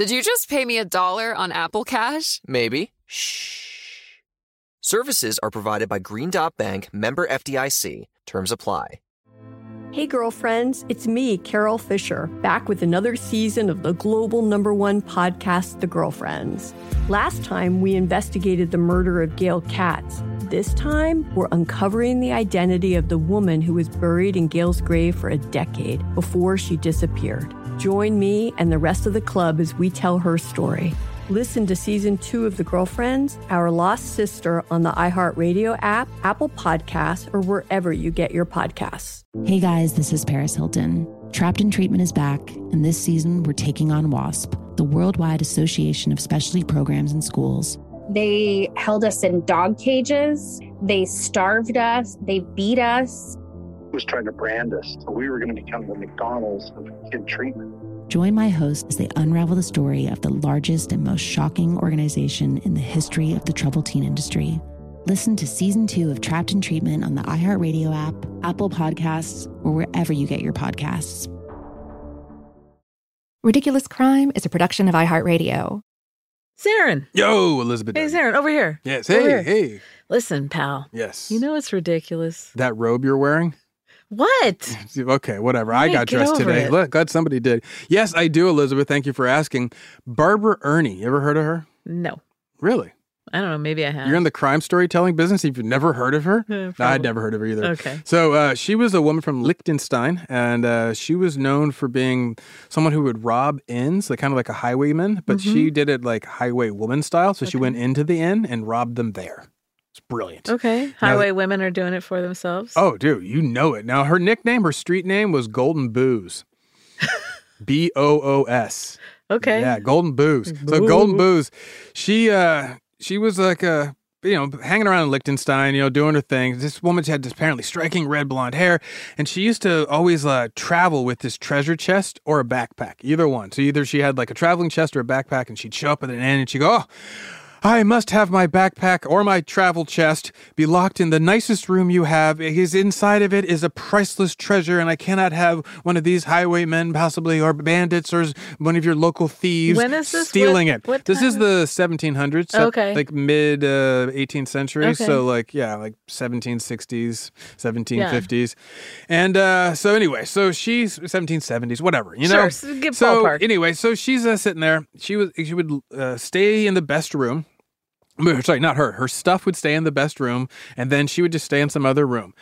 Did you just pay me a dollar on Apple Cash? Maybe. Shh. Services are provided by Green Dot Bank, member FDIC. Terms apply. Hey, girlfriends, it's me, Carol Fisher, back with another season of the global number one podcast, The Girlfriends. Last time, we investigated the murder of Gail Katz. This time, we're uncovering the identity of the woman who was buried in Gail's grave for a decade before she disappeared. Join me and the rest of the club as we tell her story. Listen to season two of The Girlfriends, Our Lost Sister on the iHeartRadio app, Apple Podcasts, or wherever you get your podcasts. Hey guys, this is Paris Hilton. Trapped in Treatment is back, and this season we're taking on WASP, the Worldwide Association of Specialty Programs and Schools. They held us in dog cages, they starved us, they beat us. Was trying to brand us. So we were going to become the McDonald's of kid treatment. Join my host as they unravel the story of the largest and most shocking organization in the history of the troubled teen industry. Listen to season two of Trapped in Treatment on the iHeartRadio app, Apple Podcasts, or wherever you get your podcasts. Ridiculous Crime is a production of iHeartRadio. Zaren. Yo, Elizabeth. Hey, Zaren, over here. Yes. Over Hey, here. hey. Listen, pal. Yes. You know it's ridiculous. that robe you're wearing? What? Okay, whatever. I got dressed today. it. Look, glad somebody did. Yes, I do, Elizabeth. Thank you for asking. Barbara Erni. You ever heard of her? No. Really? I don't know. Maybe I have. You're in the crime storytelling business. If you've never heard of her? Yeah, No, I'd never heard of her either. Okay. So uh, she was a woman from Liechtenstein, and uh, she was known for being someone who would rob inns, like kind of like a highwayman, but Mm-hmm. she did it like highway woman style. So she went into the inn and robbed them there. It's brilliant. Okay. Highway women are doing it for themselves. Oh, dude, you know it. Now, her nickname, her street name was Golden Boos. B O O S. okay. Yeah, Golden Boos. So Golden Boos, she uh she was like a you know, hanging around in Liechtenstein, you know, doing her thing. This woman had this apparently striking red blonde hair, and she used to always uh, travel with this treasure chest or a backpack, either one. So either she had like a traveling chest or a backpack, and she'd show up at an inn and she'd go, "Oh, I must have my backpack or my travel chest be locked in the nicest room you have. Because inside of it is a priceless treasure, and I cannot have one of these highwaymen, possibly, or bandits, or one of your local thieves When is this? stealing What- it. what this is the 1700s, so Okay. like mid uh, 18th century. Okay. So like yeah, like 1760s, 1750s, and uh, so anyway, so she's 1770s, whatever, you know. Sure, so so anyway, so she's uh, sitting there. She was she would uh, stay in the best room. Sorry, not her. Her stuff would stay in the best room, and then she would just stay in some other room.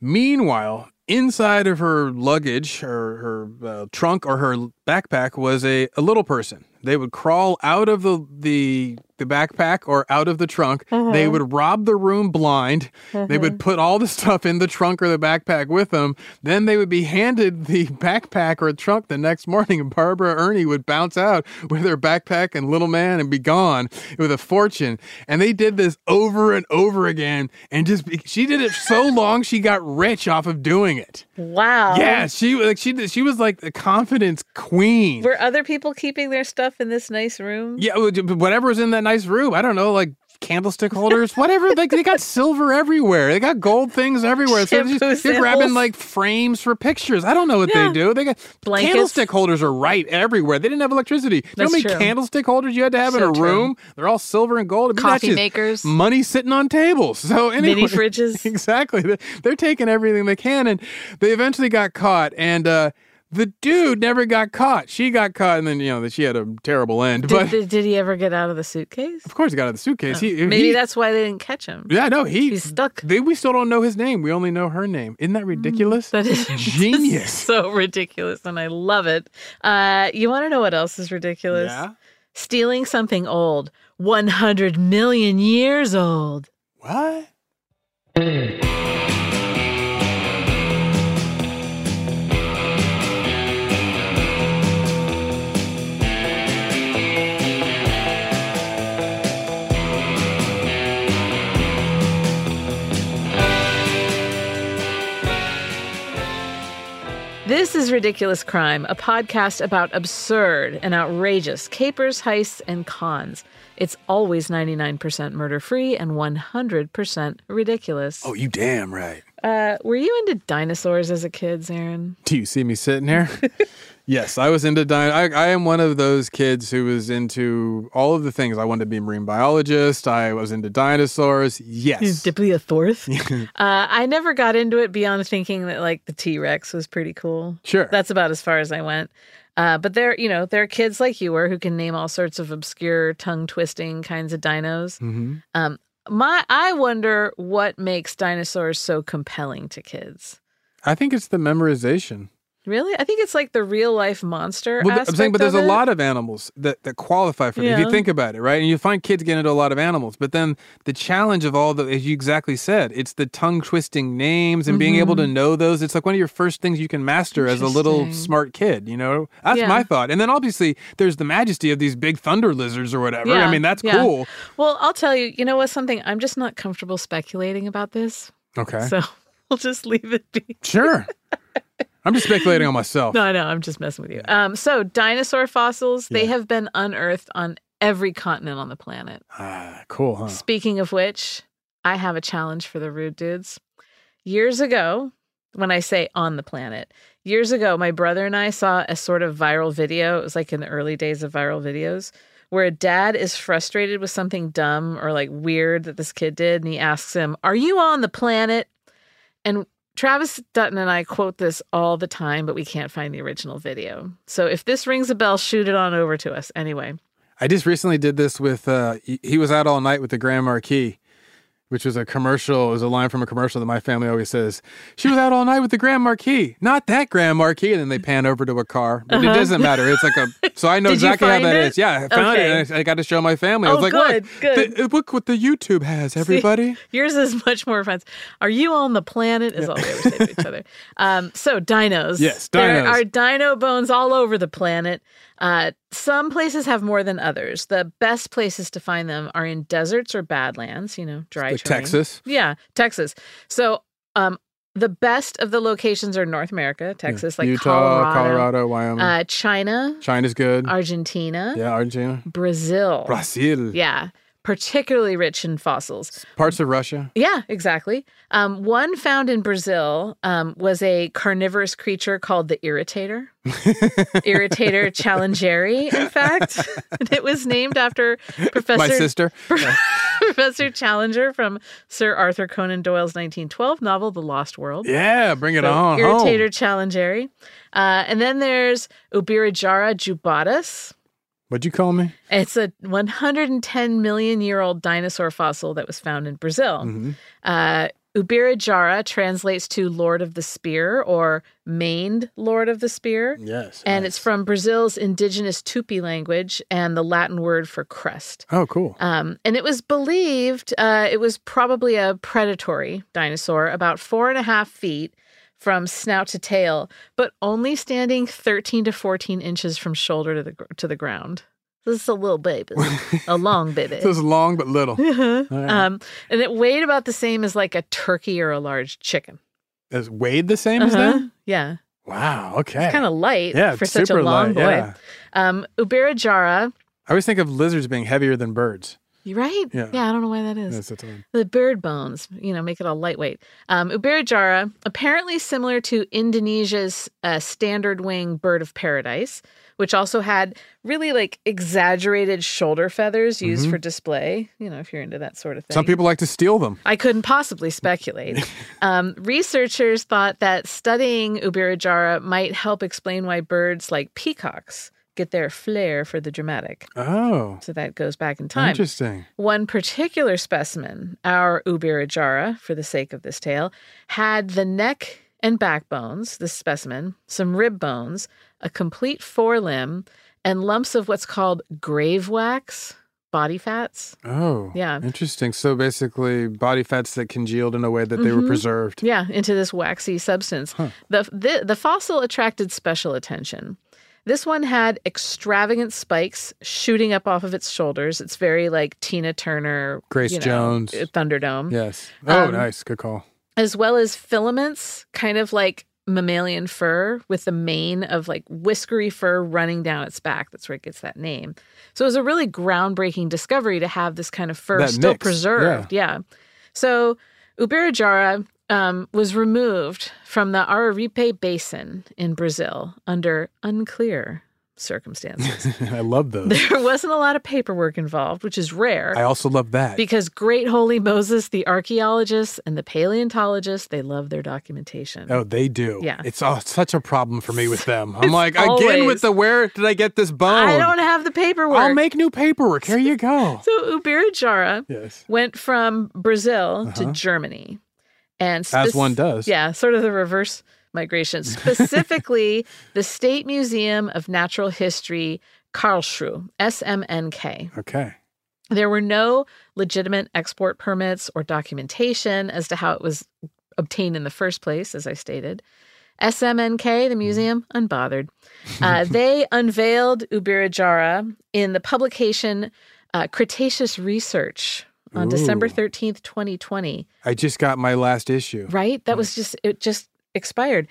Meanwhile, inside of her luggage or her uh, trunk or her backpack was a, a little person. They would crawl out of the, the the backpack or out of the trunk. They mm-hmm. would rob the room blind. They would mm-hmm. put all the stuff in the trunk or the backpack with them. Then they would be handed the backpack or trunk the next morning, and Barbara Erni would bounce out with her backpack and little man and be gone with a fortune. And they did this over and over again. And just be, she did it so long she got rich off of doing it. Wow. Yeah, she like she she was like the confidence queen. Were other people keeping their stuff in this nice room? Yeah, whatever was in that nice room. I don't know, like candlestick holders, whatever. Like they got silver everywhere. They got gold things everywhere. So they're, they're grabbing like frames for pictures. I don't know what Yeah. they do. They got Blankets. candlestick holders are right everywhere. They didn't have electricity. you know how many true. candlestick holders you had to have in So a true. room? They're all silver and gold. I mean, Coffee makers. money sitting on tables. So anyway, Mini fridges. exactly. They- They're taking everything they can, and they eventually got caught. And uh, the dude never got caught. She got caught, and then you know she had a terrible end. Did, but did, did he ever get out of the suitcase? of course, he got out of the suitcase. He, Maybe he- that's why they didn't catch him. yeah, no, he He's stuck. They, we still don't know his name. We only know her name. Isn't that ridiculous? That is genius. so ridiculous, and I love it. Uh, you want to know what else is ridiculous? Yeah. Stealing something old, 100 million years old. What? Is Ridiculous Crime, a podcast about absurd and outrageous capers, heists, and cons. It's always 99% murder free and 100% ridiculous. Oh, you damn right. Uh, were you into dinosaurs as a kid, Zaren? Do you see me sitting here? yes, I was into din- I, I am one of those kids who was into all of the things. I wanted to be a marine biologist. I was into dinosaurs. Yes. To be uh, I never got into it beyond thinking that like the T Rex was pretty cool. Sure. That's about as far as I went. Uh, but there, you know, there are kids like you were who can name all sorts of obscure, tongue twisting kinds of dinos. hmm Um, my, I wonder what makes dinosaurs so compelling to kids. I think it's the memorization. Really, I think it's like the real life monster. Well, I'm saying, but there's a it. lot of animals that, that qualify for it. If you think about it, right? And you find kids get into a lot of animals, but then the challenge of all the, as you exactly said, it's the tongue twisting names and being able to mm-hmm. know those. It's like one of your first things you can master as a little smart kid, you know? That's Yeah. my thought. And then obviously there's the majesty of these big thunder lizards or whatever. I mean, that's yeah. cool. Well, I'll tell you. You know what? Something I'm just not comfortable speculating about this. Okay. So we'll just leave it be. sure. I'm just speculating on myself. No, I know. I'm just messing with you. Um, so dinosaur fossils, they Yeah. have been unearthed on every continent on the planet. Ah, cool, huh? Speaking of which, I have a challenge for the rude dudes. Years ago, when I say on the planet, years ago, my brother and I saw a sort of viral video. It was like in the early days of viral videos where a dad is frustrated with something dumb or like weird that this kid did. And he asks him, Are you on the planet? And Travis Dutton and I quote this all the time, but we can't find the original video. So if this rings a bell, shoot it on over to us. Anyway, I just recently did this with, uh, he- was out all night with the Grand Marquis, which was a commercial. It was a line from a commercial that my family always says. She was out all night with the Grand Marquis, not that Grand Marquis. And then they pan over to a car, but it doesn't matter. It's like a, so I know. Did exactly how that it? is. Yeah, I found Okay. it. I, I got to show my family. I was Oh, like, good, look, good. the- look what the YouTube has, everybody. Yours is much more fun. Are you on the planet? Is all we ever say to each other. Um, so dinos. Yes, dinos. There are dino bones all over the planet. Uh, some places have more than others. The best places to find them are in deserts or badlands. You know, dry Like terrain. Texas. Yeah, Texas. So, um, the best of the locations are North America, Texas, like Utah, Colorado, Wyoming. uh, China, China's good. Argentina, yeah, Argentina. Brazil. Brazil. Yeah, particularly rich in fossils. Parts of Russia. Yeah, exactly. Um, one found in Brazil um, was a carnivorous creature called the irritator. irritator challengeri, in fact. It was named after Professor My sister. Professor Challenger from Sir Arthur Conan Doyle's 1912 novel, The Lost World. Yeah, bring it So, on. Irritator home. challengeri. Uh, and then there's Ubirajara jubatus. What'd you call me? It's a 110 million year old dinosaur fossil that was found in Brazil. Mm-hmm. Uh, Ubirajara translates to Lord of the Spear or Maned Lord of the Spear. Yes. And it's from Brazil's indigenous Tupi language and the Latin word for crest. Oh, cool. Um, and it was believed uh, it was probably a predatory dinosaur, about four and a half feet from snout to tail, but only standing 13 to 14 inches from shoulder to the to the ground. This is a little baby, a long baby. this is long but little. right. um, and it weighed about the same as like a turkey or a large chicken. Is weighed the same as Uh-huh. that? Yeah, Wow. Okay. it's kind of light yeah, for such a long light, boy. Yeah. Um, Ubirajara, I always think of lizards being heavier than birds. Right? Yeah. yeah, I don't know why that is. That's, that's what- The bird bones, you know, make it all lightweight. Um, Ubirajara, apparently similar to Indonesia's uh, standard wing bird of paradise, which also had really like exaggerated shoulder feathers used for display. You know, if you're into that sort of thing. Mm-hmm. Some people like to steal them. I couldn't possibly speculate. um, researchers thought that studying Ubirajara might help explain why birds like peacocks get their flair for the dramatic. Oh, So that goes back in time. interesting. One particular specimen, our Ubirajara, for the sake of this tale, had the neck and backbones, this specimen, some rib bones, a complete forelimb, and lumps of what's called grave wax, body fats. Oh, Yeah. Interesting. So basically, body fats that congealed in a way that they were Mhm. preserved. Yeah, into this waxy substance. Huh. The, the the fossil attracted special attention. This one had extravagant spikes shooting up off of its shoulders. It's very like Tina Turner, Grace you know, Jones. Thunderdome. Yes. Oh, Um, nice. Good call. as well as filaments, kind of like mammalian fur with the mane of like whiskery fur running down its back. That's where it gets that name. So it was a really groundbreaking discovery to have this kind of fur That still mix, preserved. Yeah. So Ubirajara um, was removed from the Araripe Basin in Brazil under unclear circumstances. I love those. there wasn't a lot of paperwork involved, which is rare. I also love that. Because great holy Moses, the archaeologists and the paleontologists, they love their documentation. Oh, they do. Yeah. It's oh, such a problem for me with them. I'm like, again with the where did I get this bone? I don't have the paperwork. I'll make new paperwork. Here you go. so Ubirajara yes. went from Brazil to Uh-huh. Germany. And As one does. Yeah, sort of the reverse migration. Specifically, the State Museum of Natural History, Karlsruhe, SMNK. Okay. There were no legitimate export permits or documentation as to how it was obtained in the first place, as I stated. SMNK, the museum, unbothered. Uh, they unveiled Ubirajara in the publication uh, Cretaceous Research on December 13th, 2020. I just got my last issue. Right? That was just, it just expired.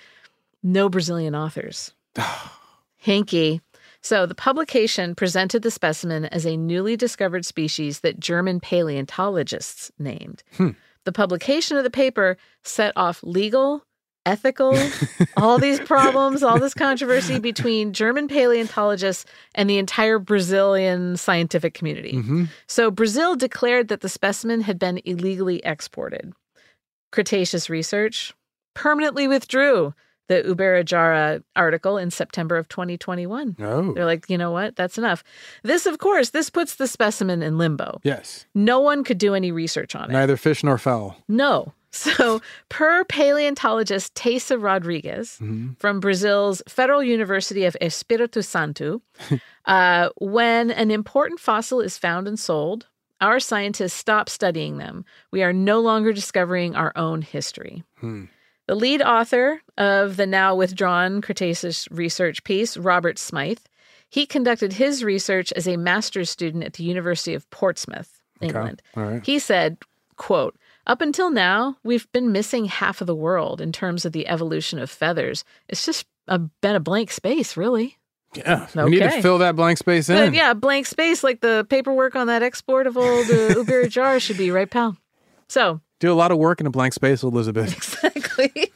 No Brazilian authors. Hanky. So the publication presented the specimen as a newly discovered species that German paleontologists named. Hmm. The publication of the paper set off legal, ethical, all these problems, all this controversy between German paleontologists and the entire Brazilian scientific community. Mhm. So Brazil declared that the specimen had been illegally exported. Cretaceous Research permanently withdrew the Ubirajara article in September of 2021. Oh. They're like, you know what? That's enough. This, of course, this puts the specimen in limbo. Yes. No one could do any research on it. Neither fish nor fowl. No. So, per paleontologist Taissa Rodrigues Mhm. from Brazil's Federal University of Espírito Santo, uh, when an important fossil is found and sold, our scientists stop studying them. We are no longer discovering our own history. Hmm. The lead author of the now withdrawn Cretaceous research piece, Robert Smyth, he conducted his research as a master's student at the University of Portsmouth, Okay. England. He said, quote, up until now, we've been missing half of the world in terms of the evolution of feathers. It's just a, been a blank space, really. Yeah. We need to fill that blank space in. But yeah, blank space like the paperwork on that export of old uh, Ubiri jar should be, right, pal? So, Do a lot of work in a blank space, Elizabeth. exactly.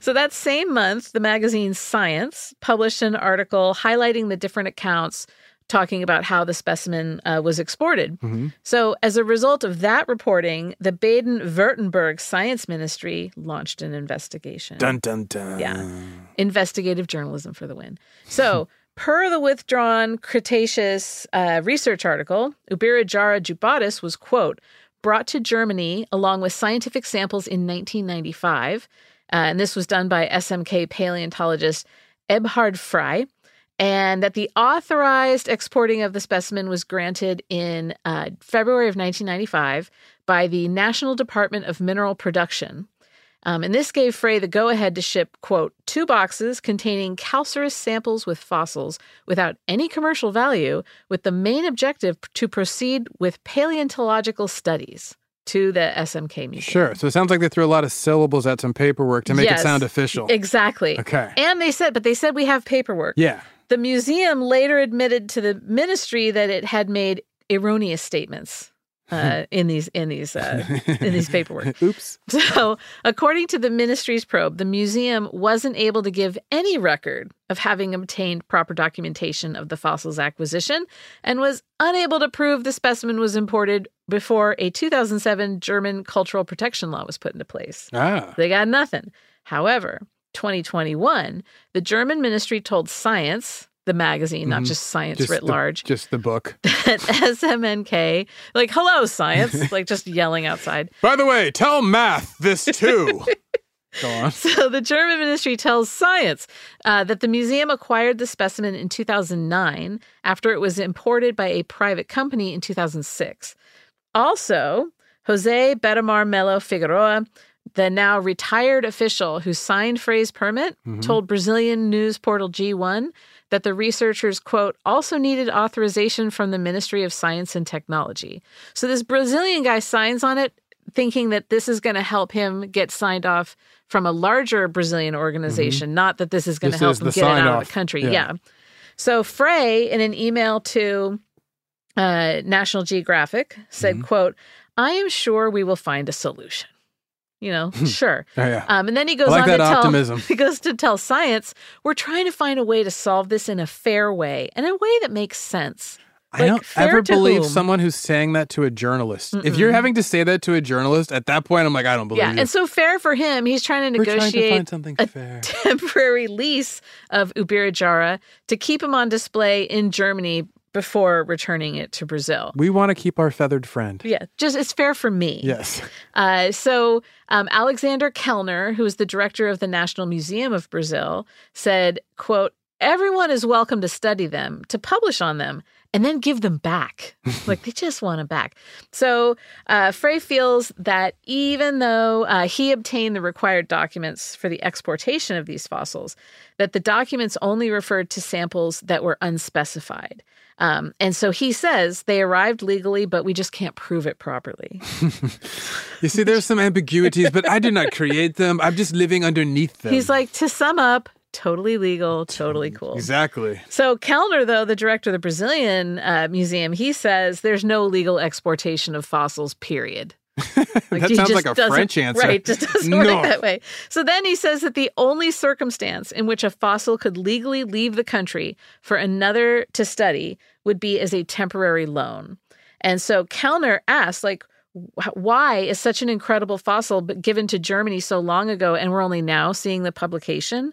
So that same month, the magazine Science published an article highlighting the different accounts talking about how the specimen uh, was exported. Mhm. So, as a result of that reporting, the Baden Württemberg Science Ministry launched an investigation. Dun dun dun. Yeah. Investigative journalism for the win. So, per the withdrawn Cretaceous uh, research article, Ubirajara jubatus was, quote, brought to Germany along with scientific samples in 1995. Uh, and this was done by SMK paleontologist Eberhard Frey. And that the authorized exporting of the specimen was granted in uh, February of 1995 by the National Department of Mineral Production. Um, and this gave Frey the go ahead to ship, quote, two boxes containing calcareous samples with fossils without any commercial value, with the main objective to proceed with paleontological studies to the SMK museum. Sure. So it sounds like they threw a lot of syllables at some paperwork to make Yes. it sound official. Exactly. Okay. And they said, but they said we have paperwork. Yeah. The museum later admitted to the ministry that it had made erroneous statements uh, in these in these uh, in these paperwork. Oops. So, according to the ministry's probe, the museum wasn't able to give any record of having obtained proper documentation of the fossil's acquisition and was unable to prove the specimen was imported before a 2007 German cultural protection law was put into place. Ah. They got nothing. However, 2021, the German ministry told Science, the magazine, not Mhm. just Science Just writ the- large, Just the book. that SMNK, like, hello, Science, like just yelling outside. By the way, tell math this too. Go on. So the German ministry tells Science uh, that the museum acquired the specimen in 2009 after it was imported by a private company in 2006. Also, Jose Betamar Melo Figueroa, the now retired official who signed Frey's permit, Mhm. told Brazilian news portal G1 that the researchers, quote, also needed authorization from the Ministry of Science and Technology. So this Brazilian guy signs on it. thinking that this is going to help him get signed off from a larger Brazilian organization, not that this is going to Mm-hmm. Help him get it out of the country. Yeah. Yeah. So Frey, in an email to uh, National Geographic, said, Mm-hmm. "quote I am sure we will find a solution." You know, sure. Oh, yeah. Um, and then he goes like on to tell optimism. he goes to tell science, "We're trying to find a way to solve this in a fair way and a way that makes sense." I don't ever believe whom? someone who's saying that to a journalist. If you're having to say that to a journalist, at that point, I'm like, I don't believe Yeah, you. and so fair for him. He's trying to We're trying to negotiate find something a fair. temporary lease of Ubirajara to keep him on display in Germany before returning it to Brazil. we want to keep our feathered friend. Yeah, just it's fair for me. Yes. Uh, so um, Alexander Kellner, who is the director of the National Museum of Brazil, said, "quote Everyone is welcome to study them, to publish on them, and then give them back. like they just want them back." So uh, Frey feels that even though uh, he obtained the required documents for the exportation of these fossils, that the documents only referred to samples that were unspecified. Um, and so he says they arrived legally, but we just can't prove it properly. You see, there's some ambiguities, but I did not create them. I'm just living underneath them. He's like, to sum up, totally legal, totally cool. Exactly. So Kellner, though, the director of the Brazilian uh, museum, he says there's no legal exportation of fossils, period. that sounds just like a French answer. Right, just doesn't no. work that way. So then he says that the only circumstance in which a fossil could legally leave the country for another to study would be as a temporary loan. And so Kellner asks, like, why is such an incredible fossil but given to Germany so long ago and we're only now seeing the publication?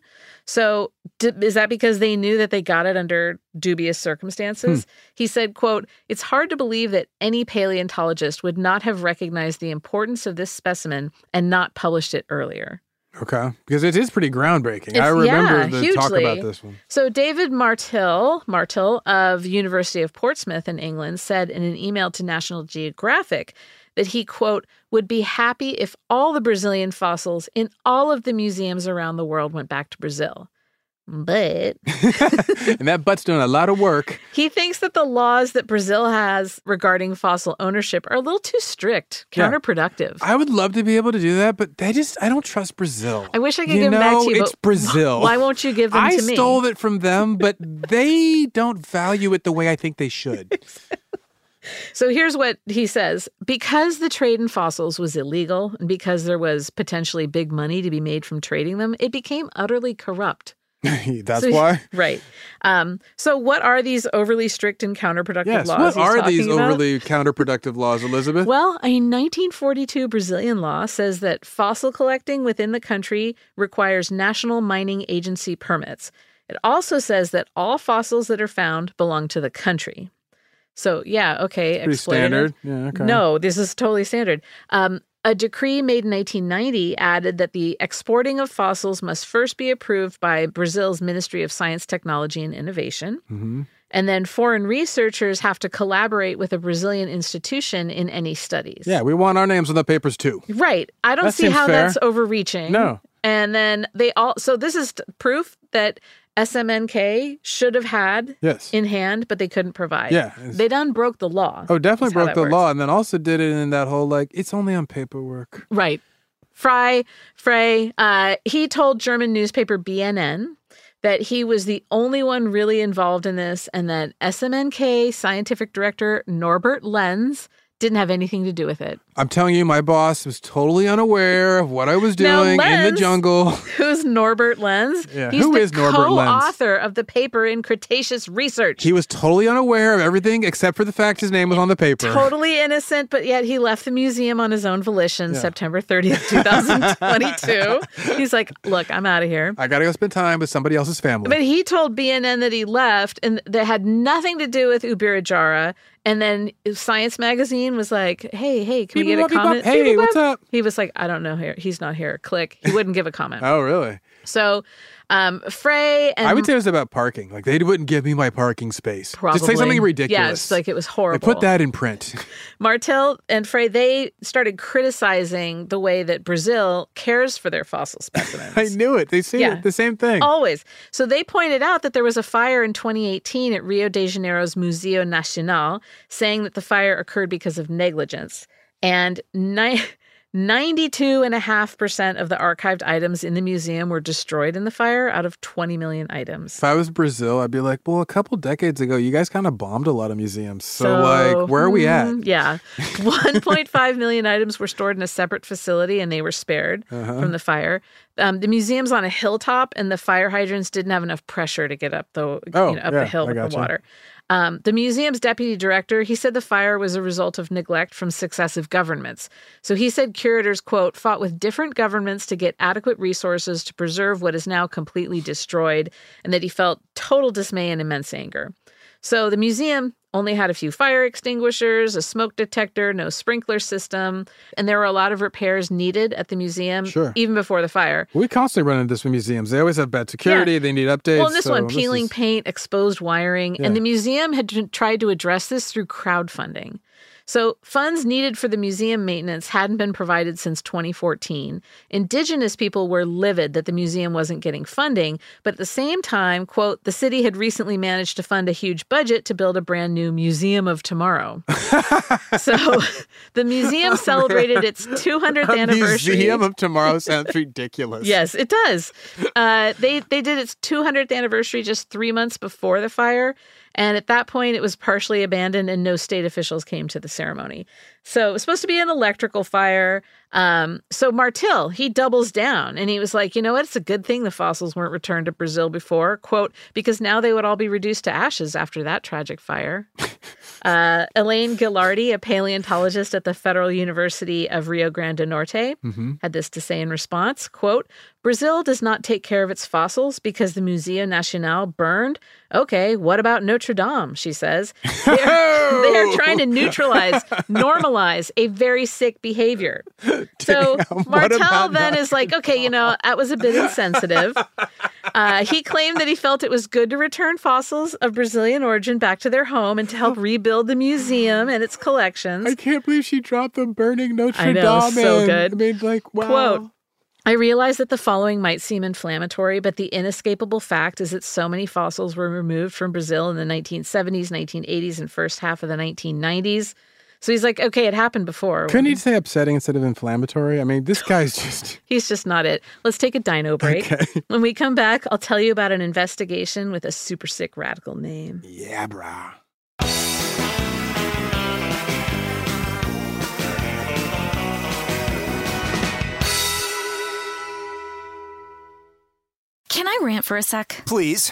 So d- is that because they knew that they got it under dubious circumstances? Hmm. He said, quote, "It's hard to believe that any paleontologist would not have recognized the importance of this specimen and not published it earlier." Okay. Because it is pretty groundbreaking. I remember yeah, the talk about this one. So David Martill, Martill of University of Portsmouth in England said in an email to National Geographic that he quote would be happy if all the Brazilian fossils in all of the museums around the world went back to Brazil. But and that butt's doing a lot of work. he thinks that the laws that Brazil has regarding fossil ownership are a little too strict, Yeah. counterproductive. I would love to be able to do that, but they just, I don't trust Brazil. I wish I could you give know, them back to you, It's Brazil. why won't you give them I to me? I stole it from them, but they don't value it the way I think they should. So here's what he says because the trade in fossils was illegal and because there was potentially big money to be made from trading them, it became utterly corrupt. That's So- why. Right. Um, so, what are these overly strict and counterproductive Yes. laws? What are these about? overly counterproductive laws, Elizabeth? Well, a 1942 Brazilian law says that fossil collecting within the country requires National Mining Agency permits. It also says that all fossils that are found belong to the country. So, yeah, okay, Pretty exploitative. standard. Yeah, okay. No, this is totally standard. Um, a decree made in 1990 added that the exporting of fossils must first be approved by Brazil's Ministry of Science, Technology, and Innovation. Mhm. And then foreign researchers have to collaborate with a Brazilian institution in any studies. Yeah, we want our names on the papers too. Right. I don't That see how fair. that's overreaching. No. And then they all, so this is proof that SMNK should have had Yes. in hand, but they couldn't provide. Yeah, They done broke the law. Oh, definitely broke the works. law, and then also did it in that whole like it's only on paperwork. Right. Fry, Frey, uh, he told German newspaper BNN that he was the only one really involved in this and that SMNK scientific director Norbert Lenz didn't have anything to do with it. I'm telling you, my boss was totally unaware of what I was Now, doing in the jungle. Who's Norbert Lenz? Yeah, He's who is Norbert Lenz? co-author of the paper in Cretaceous Research. He was totally unaware of everything except for the fact his name was on the paper. Totally innocent, but yet he left the museum on his own volition Yeah. September 30th, 2022. He's like, look, I'm out of here. I gotta go spend time with somebody else's family. But he told BNN that he left and that had nothing to do with Ubirajara. And then Science Magazine was like, hey, hey, can we get a comment? Hey, what's up? He was like, I don't know. Here. He's not here. Click. He wouldn't give a comment. oh, really? So um, Frey and I would say it was about parking. Like they wouldn't give me my parking space. probably Just say something ridiculous. Yes, like it was horrible. They put that in print. Martill and Frey, they started criticizing the way that Brazil cares for their fossil specimens. I knew it. They say Yeah. it, the same thing. Always. So they pointed out that there was a fire in 2018 at Rio de Janeiro's Museo Nacional, saying that the fire occurred because of negligence. And ni- 92.5% of the archived items in the museum were destroyed in the fire out of 20 million items. If I was Brazil, I'd be like, well, a couple decades ago, you guys kind of bombed a lot of museums. So, like, where are we at? mm, Yeah. 1.5 million items were stored in a separate facility and they were spared Uh-huh. from the fire. Um, the museum's on a hilltop and the fire hydrants didn't have enough pressure to get up the, Oh, you know, up yeah, the hill with the water. Um, the museum's deputy director, he said the fire was a result of neglect from successive governments. So he said curators, quote, fought with different governments to get adequate resources to preserve what is now completely destroyed, and that he felt total dismay and immense anger. So the museum only had a few fire extinguishers, a smoke detector, no sprinkler system, and there were a lot of repairs needed at the museum Sure. even before the fire. We constantly run into this with museums. They always have bad security. They need updates. Well, this so one, peeling is- paint, exposed wiring, Yeah. and the museum had tried to address this through crowdfunding. So, funds needed for the museum maintenance hadn't been provided since 2014. Indigenous people were livid that the museum wasn't getting funding, but at the same time, quote, the city had recently managed to fund a huge budget to build a brand new Museum of Tomorrow. so, the museum celebrated its 200th A anniversary. Museum of Tomorrow sounds ridiculous. Yes, it does. Uh, they they did its 200th anniversary just three months before the fire, and at that point, it was partially abandoned, and no state officials came to the ceremony. So it was supposed to be an electrical fire. Um, so Martill he doubles down, and he was like, you know what? It's a good thing the fossils weren't returned to Brazil before, quote, because now they would all be reduced to ashes after that tragic fire. Uh, Elaine Ghilardi, a paleontologist at the Federal University of Rio Grande do Norte, had this to say in response, quote, Brazil does not take care of its fossils because the Museo Nacional burned. Okay, what about Notre Dame? She says. They are, they are trying to neutralize, normalize a very sick behavior. So Martill then is like, okay, you know, that was a bit insensitive. Uh, he claimed that he felt it was good to return fossils of Brazilian origin back to their home and to help rebuild the museum and its collections. I can't believe she dropped them burning Notre I know, Dame. so good. I mean, like, wow. Quote, I realize that the following might seem inflammatory, but the inescapable fact is that so many fossils were removed from Brazil in the 1970s, 1980s, and first half of the 1990s. So he's like, okay, it happened before. Couldn't he say upsetting instead of inflammatory? I mean, this guy's just. He's just not it. Let's take a dino break. Okay. When we come back, I'll tell you about an investigation with a super sick radical name. Yeah, brah. Can I rant for a sec? Please.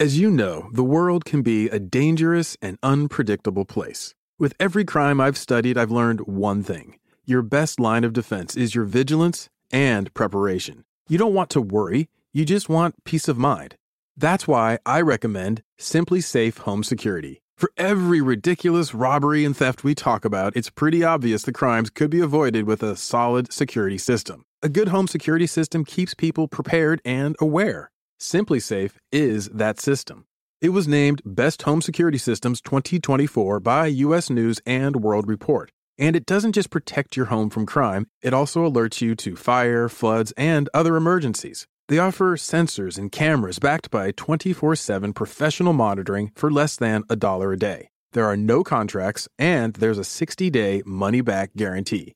As you know, the world can be a dangerous and unpredictable place. With every crime I've studied, I've learned one thing your best line of defense is your vigilance and preparation. You don't want to worry, you just want peace of mind. That's why I recommend SimpliSafe Home Security. For every ridiculous robbery and theft we talk about, it's pretty obvious the crimes could be avoided with a solid security system. A good home security system keeps people prepared and aware. SimpliSafe is that system. It was named Best Home Security Systems 2024 by US News and World Report. And it doesn't just protect your home from crime, it also alerts you to fire, floods, and other emergencies. They offer sensors and cameras backed by 24 7 professional monitoring for less than a dollar a day. There are no contracts, and there's a 60 day money back guarantee.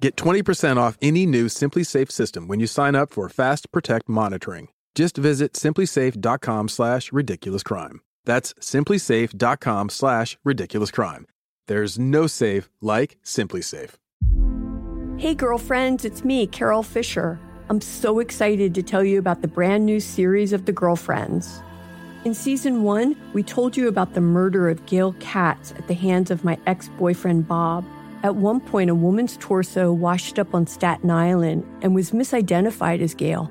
Get 20% off any new SimpliSafe system when you sign up for Fast Protect monitoring. Just visit simplisafe.com slash ridiculous crime. That's simplisafe.com slash ridiculouscrime. There's no safe like SimpliSafe. Hey, girlfriends, it's me, Carol Fisher. I'm so excited to tell you about the brand new series of The Girlfriends. In season one, we told you about the murder of Gail Katz at the hands of my ex boyfriend Bob. At one point, a woman's torso washed up on Staten Island and was misidentified as Gail.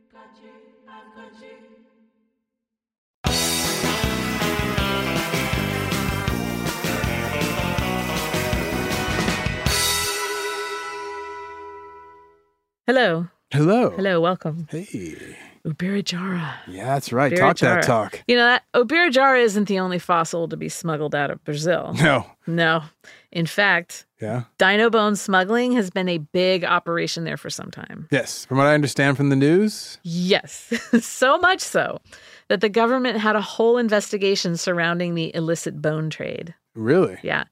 Hello. Hello. Hello. Welcome. Hey. Ubirajara. Yeah, that's right. Talk that talk. You know, that Ubirajara isn't the only fossil to be smuggled out of Brazil. No. No. In fact, Yeah. dino bone smuggling has been a big operation there for some time. Yes. From what I understand from the news, Yes. so much so that the government had a whole investigation surrounding the illicit bone trade. really. Yeah.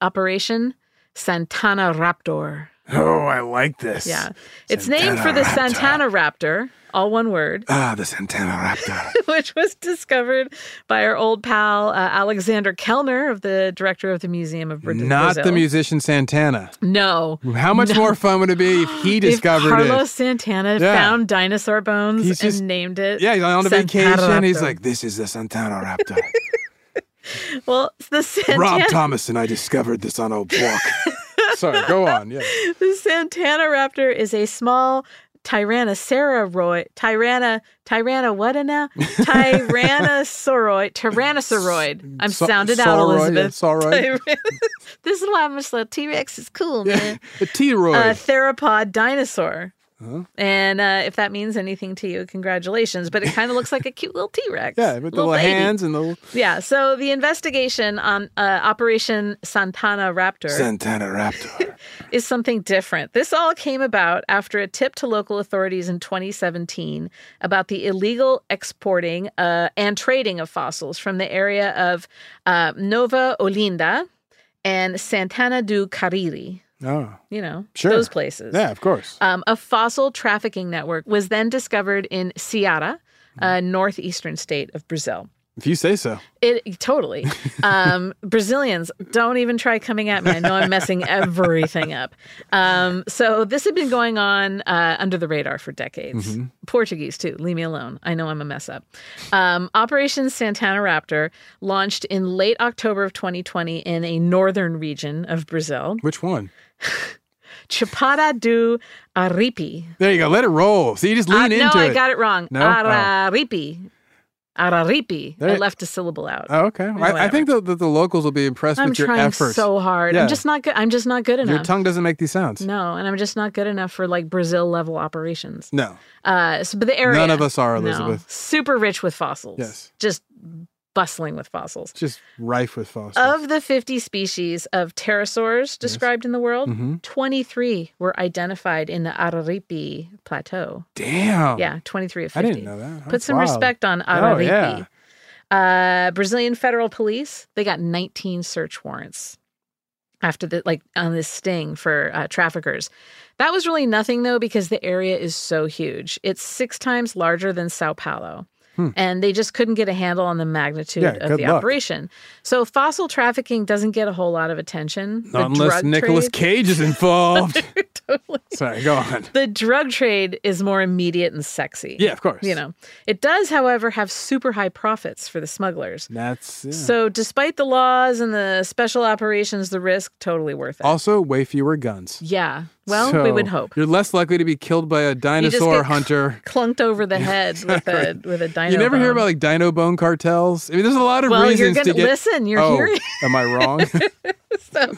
Operation Santanaraptor. Oh, I like this. Yeah. It's named for the Santana Raptor, all one word. Ah, the Santanaraptor. which was discovered by our old pal uh, Alexander Kellner of the director of the Museum of Bra- Not the musician Santana. No. How much No. more fun would it be if he discovered if Carlos it? Santana Yeah. found dinosaur bones He's just- and named it. Yeah, he's on a vacation. He's like, this is the Santana Raptor. well, the Santana, Rob Thomas and I discovered this on a walk. Sorry, go on. Yeah. the Santanaraptor is a small Tyrannosaurus, Tyranna, Tyranna, what now? Tyrannosauroid, Tyrannosauroid. I'm Sa- sounded out, yeah, Elizabeth. sauroid. Tyran- this is why I'm just like T Rex is cool, man. The T-roid. a theropod dinosaur. Huh? And uh, if that means anything to you, congratulations. But it kind of looks like a cute little T Rex. yeah, with the little baby. hands and the little Yeah. So the investigation on uh, Operation Santanaraptor Santana Raptor. is something different. This all came about after a tip to local authorities in 2017 about the illegal exporting uh, and trading of fossils from the area of uh, Nova Olinda and Santana do Cariri. Oh, You know, sure. those places. Yeah, of course. Um, a fossil trafficking network was then discovered in Ceará, a northeastern state of Brazil. If you say so. It totally. Um, Brazilians don't even try coming at me. I know I'm messing everything up. Um, so this had been going on uh, under the radar for decades. Mhm. Portuguese too. Leave me alone. I know I'm a mess up. Um, Operation Santana Raptor launched in late October of 2020 in a northern region of Brazil, Which one? Chapada do Aripe. There you go. Let it roll. See, you just lean Uh, into no, it. I got it wrong. No? Oh. Araripe. Araripe. There I left a syllable out. Oh, okay. Yeah, I, I think that the, the locals will be impressed I'm with your trying effort. so hard. Yeah. I'm just not good. I'm just not good enough. Your tongue doesn't make these sounds. No, and I'm just not good enough for like Brazil level operations. No. Uh, so, but the area. None of us are, no, Elizabeth. super rich with fossils. Yes. Just bustling with fossils. Just rife with fossils. Of the 50 species of pterosaurs described in the world, Mhm. 23 were identified in the Araripe Plateau. Damn. Yeah, 23 of 50. I didn't know that. Put some wild. respect on Oh, Araripe. yeah. Uh, Brazilian federal police, they got 19 search warrants after the like on this sting for uh, traffickers. That was really nothing though because the area is so huge. It's six times larger than Sao Paulo. Hmm. And they just couldn't get a handle on the magnitude Yeah, of the luck. operation. So fossil trafficking doesn't get a whole lot of attention. The Not unless Nicolas Cage is involved. totally. Sorry, go on. The drug trade is more immediate and sexy. Yeah, of course. You know, it does, however, have super high profits for the smugglers. That's yeah. So, despite the laws and the special operations, the risk totally worth it. also way fewer guns. yeah. Well, we would hope. You're less likely to be killed by a dinosaur hunter. clunked over the head with a with a dino. you never hear about like dino bone cartels. I mean, there's a lot of Well, you're gonna- to get. listen, you're oh, hearing- Am I wrong? so,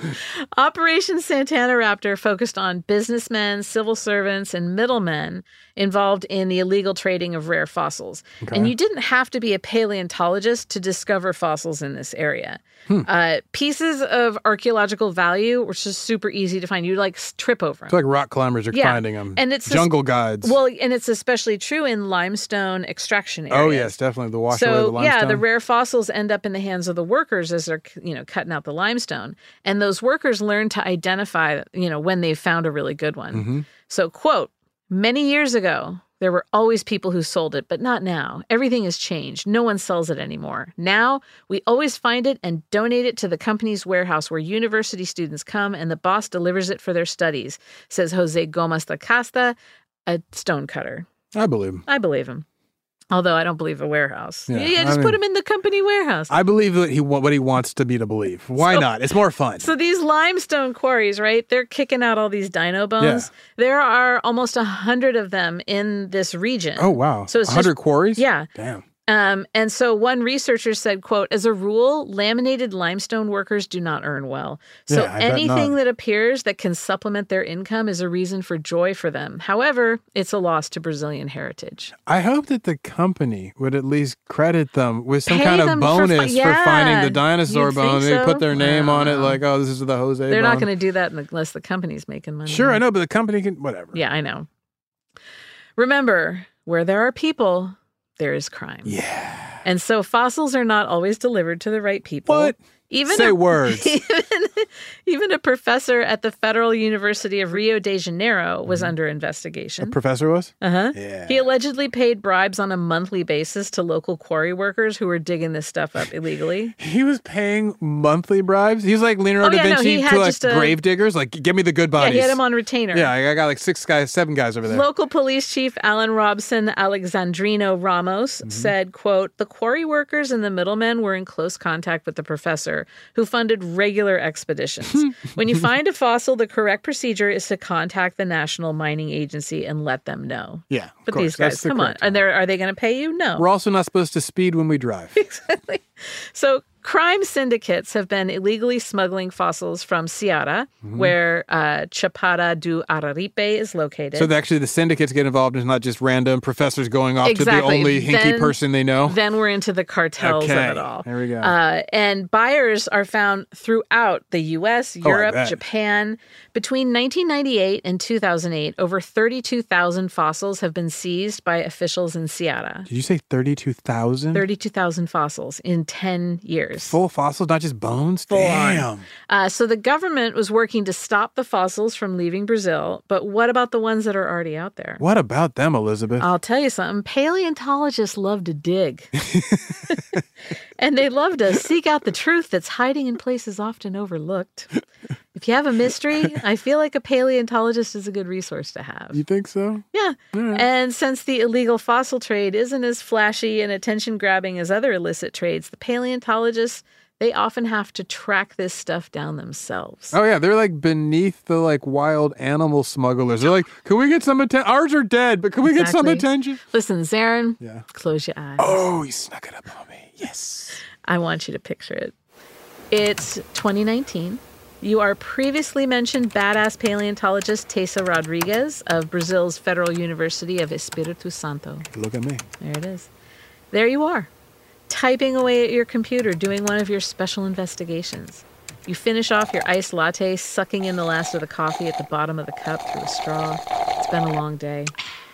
Operation Santanaraptor focused on businessmen, civil servants, and middlemen involved in the illegal trading of rare fossils. Okay. And you didn't have to be a paleontologist to discover fossils in this area. Hmm. Uh, pieces of archaeological value were just super easy to find. You like trip over them. It's like rock climbers are Yeah. finding them. And it's jungle guides. Well, and it's especially true in limestone extraction areas. oh yes, definitely the wash away So the limestone. yeah, the rare fossils end up in the hands of the workers as they're you know cutting out the limestone, and those workers learn to identify you know when they've found a really good one. Mhm. So quote: Many years ago, there were always people who sold it, but not now. Everything has changed. No one sells it anymore. Now we always find it and donate it to the company's warehouse where university students come, and the boss delivers it for their studies. Says Jose Gomez da Casta, a stonecutter. I believe him. I believe him. Although I don't believe a warehouse. Yeah, Yeah, I just put mean- him in the company warehouse. I believe what he what he wants to be to believe. Why not? It's more fun. So these limestone quarries, right? They're kicking out all these dino bones. There are almost a hundred of them in this region. oh wow, So it's hundred quarries. Yeah. Damn. Um, and so one researcher said, quote, as a rule, laminated limestone workers do not earn well. So Yeah, anything that appears that can supplement their income is a reason for joy for them. However, it's a loss to Brazilian heritage. I hope that the company would at least credit them with some Pay kind of for fi- bonus for, finding the dinosaur bone. think They put their name on it, like, oh, this is the Jose. They're not going to do that unless the company's making money. Sure, I know, but the company can whatever. Yeah, I know. Remember, where there are people, there is crime. Yeah. And so fossils are not always delivered to the right people. What? Even Say a, words. Even, even a professor at the Federal University of Rio de Janeiro was under investigation. A professor was. Uh huh. Yeah. He allegedly paid bribes on a monthly basis to local quarry workers who were digging this stuff up illegally. He was paying monthly bribes. He was like Leonardo Oh, yeah, da Vinci had to like a- grave diggers. Like, give me the good Yeah, bodies. he had him on retainer. Yeah, I got like six guys, seven guys over there. Local police chief Alan Robson Alexandrino Ramos Mm-hmm. said, quote, the quarry workers and the middlemen were in close contact with the professor who funded regular expeditions. when you find a fossil, the correct procedure is to contact the National Mining Agency and let them know. Yeah, But course, these that's guys, the come on. correct Are, they, are they going to pay you? No. We're also not supposed to speed when we drive. exactly. So crime syndicates have been illegally smuggling fossils from Ceará, Mhm. where uh, Chapada do Araripe is located. So actually the syndicates get involved. It's not just random professors going off to the only hinky Then- person they know. Then we're into the cartels Okay, of it all. there we go. Uh, and buyers are found throughout the U.S., Oh, Europe, bet. Japan. Between 1998 and 2008, over 32,000 fossils have been seized by officials in Ceará. Did you say thirty-two thousand? 32,000 fossils in 10 years. Full fossils, not just bones. Full. Damn. Uh, so the government was working to stop the fossils from leaving Brazil, but what about the ones that are already out there? What about them, Elizabeth? I'll tell you something. Paleontologists love to dig. and they love to seek out the truth that's hiding in places often overlooked. If you have a mystery, I feel like a paleontologist is a good resource to have. You think so? Yeah. And since the illegal fossil trade isn't as flashy and attention grabbing as other illicit trades, the paleontologists, they often have to track this stuff down themselves. Oh yeah, they're like beneath the like wild animal smugglers. They're like, can we get some attention? Ours are dead, but can we get some attention? Listen, Zaren, Yeah. close your eyes. Oh, he snuck it up on me. Yes. I want you to picture it. It's 2019. You are previously mentioned badass paleontologist Taissa Rodrigues of Brazil's Federal University of Espírito Santo. Look at me. There it is. There you are, typing away at your computer, doing one of your special investigations. You finish off your iced latte, sucking in the last of the coffee at the bottom of the cup through a straw. It's been a long day.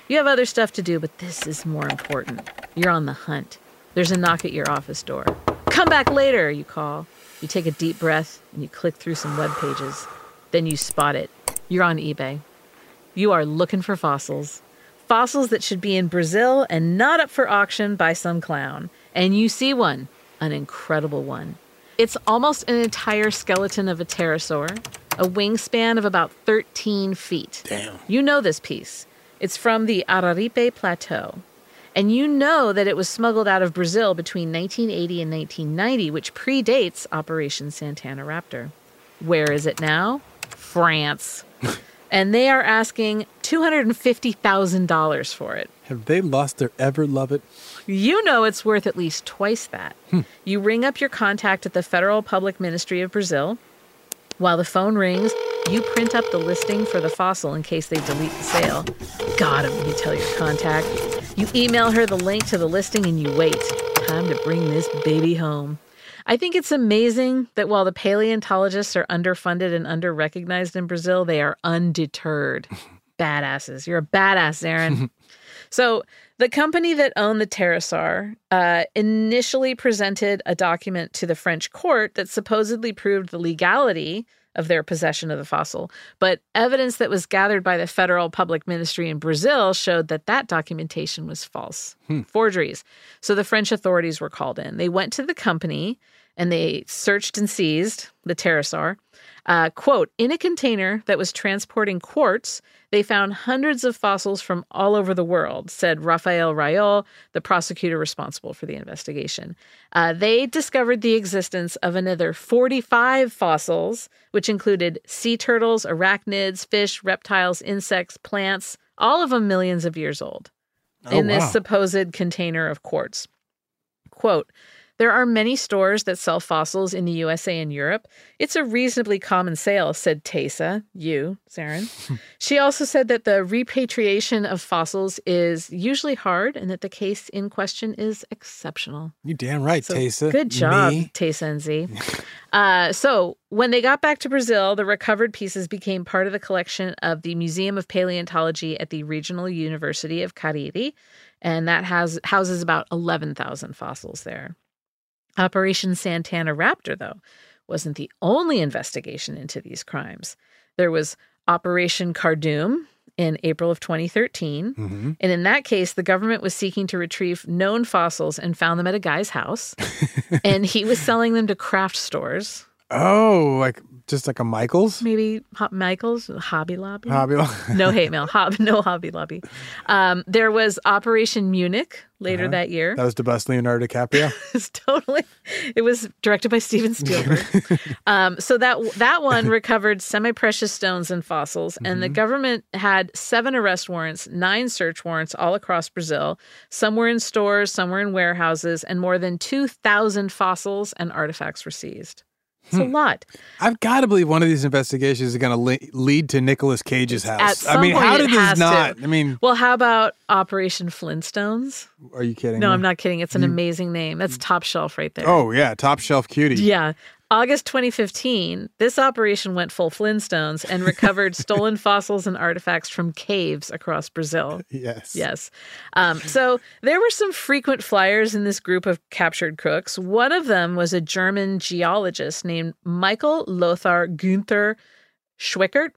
You have other stuff to do, but this is more important. You're on the hunt. There's a knock at your office door. Come back later, you call. You take a deep breath and you click through some web pages. Then you spot it. You're on eBay. You are looking for fossils. Fossils that should be in Brazil and not up for auction by some clown. And you see one, an incredible one. It's almost an entire skeleton of a pterosaur, a wingspan of about 13 feet. Damn. You know this piece. It's from the Araripe Plateau. And you know that it was smuggled out of Brazil between 1980 and 1990, which predates Operation Santanaraptor. Where is it now? France. and they are asking $250,000 for it. Have they lost their ever love it? You know it's worth at least twice that. Hmm. You ring up your contact at the Federal Public Ministry of Brazil. While the phone rings, you print up the listing for the fossil in case they delete the sale. God, you tell your contact. You email her the link to the listing and you wait. Time to bring this baby home. I think it's amazing that while the paleontologists are underfunded and underrecognized in Brazil, they are undeterred. Badasses. You're a badass, Aaron. so, the company that owned the pterosaur uh, initially presented a document to the French court that supposedly proved the legality of their possession of the fossil. But evidence that was gathered by the federal public ministry in Brazil showed that that documentation was false, hmm. forgeries. So the French authorities were called in. They went to the company and they searched and seized the pterosaur. Uh, quote, in a container that was transporting quartz, they found hundreds of fossils from all over the world, said Rafael Rayol, the prosecutor responsible for the investigation. Uh, they discovered the existence of another 45 fossils, which included sea turtles, arachnids, fish, reptiles, insects, plants, all of them millions of years old, oh, in this wow. supposed container of quartz. Quote, there are many stores that sell fossils in the USA and Europe. It's a reasonably common sale, said Taissa, you, Zaren. she also said that the repatriation of fossils is usually hard and that the case in question is exceptional. You damn right, so Taissa. Good job, Me? Taissa and Z. uh, so when they got back to Brazil, the recovered pieces became part of the collection of the Museum of Paleontology at the Regional University of Cariri, and that has houses about 11,000 fossils there. Operation Santanaraptor, though, wasn't the only investigation into these crimes. There was Operation Cardoon in April of 2013. Mm-hmm. And in that case, the government was seeking to retrieve known fossils and found them at a guy's house. and he was selling them to craft stores. Oh, like just like a Michaels? Maybe Michaels, Hobby Lobby. Hobby Lobby. no hate mail. Hob- no Hobby Lobby. Um, there was Operation Munich later uh-huh. that year. That was to bust Leonardo DiCaprio. it's totally. It was directed by Steven Spielberg. um, so that that one recovered semi-precious stones and fossils, and mm-hmm. the government had seven arrest warrants, nine search warrants all across Brazil. Some were in stores, some were in warehouses, and more than two thousand fossils and artifacts were seized. It's hmm. a lot. I've got to believe one of these investigations is going to le- lead to Nicolas Cage's house. I mean, how did this not? To. I mean, well, how about Operation Flintstones? Are you kidding? No, me? I'm not kidding. It's an you, amazing name. That's top shelf right there. Oh yeah, top shelf cutie. Yeah, August 2015, this operation went full Flintstones and recovered stolen fossils and artifacts from caves across Brazil. Yes. Yes. Um, so there were some frequent flyers in this group of captured crooks. One of them was a German geologist named Michael Lothar Günther Schwickert.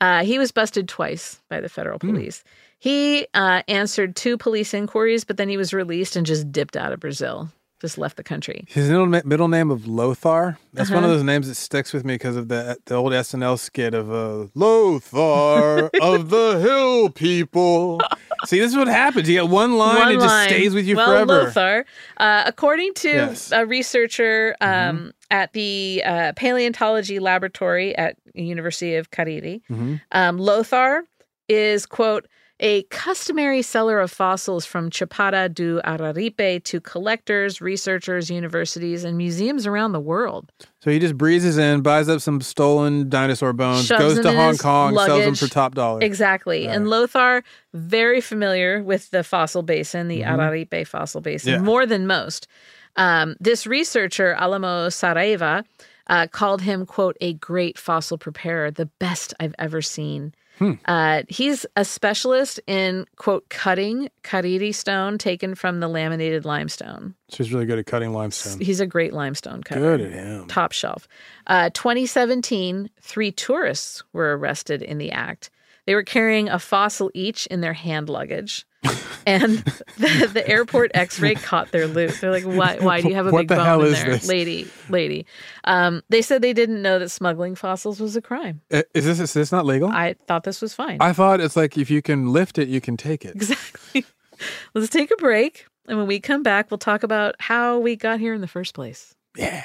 Uh, he was busted twice by the federal hmm. police. Mm. He uh, answered two police inquiries, but then he was released and just dipped out of Brazil just left the country. His middle name of Lothar. That's uh-huh. one of uh-huh. those names that sticks with me because of the the old SNL skit of uh, Lothar of the Hill People. See, this is what happens. You get one line, one it line. just stays with you well, forever. Lothar, uh, according to yes. a researcher um, mm-hmm. at the uh, paleontology laboratory at University of Cariri, mm-hmm. um, Lothar is quote a customary seller of fossils from Chapada do Araripe to collectors, researchers, universities, and museums around the world. So he just breezes in, buys up some stolen dinosaur bones, Shoves goes to Hong Kong, luggage. sells them for top dollar. Exactly. Right. And Lothar, very familiar with the fossil basin, the mm-hmm. Araripe fossil basin, yeah. more than most. Um, this researcher, Alamo Saraiva, uh, called him, quote, a great fossil preparer, the best I've ever seen. Hmm. Uh, he's a specialist in, quote, cutting Cariri stone taken from the laminated limestone. So he's really good at cutting limestone. He's a great limestone cutter. Good at him. Top shelf. Uh, 2017, three tourists were arrested in the act. They were carrying a fossil each in their hand luggage. and the, the airport X-ray caught their loot. They're like, "Why? Why do you have a what big the bone in there, this? lady? Lady?" Um, they said they didn't know that smuggling fossils was a crime. Uh, is this is this not legal? I thought this was fine. I thought it's like if you can lift it, you can take it. Exactly. Let's take a break, and when we come back, we'll talk about how we got here in the first place. Yeah.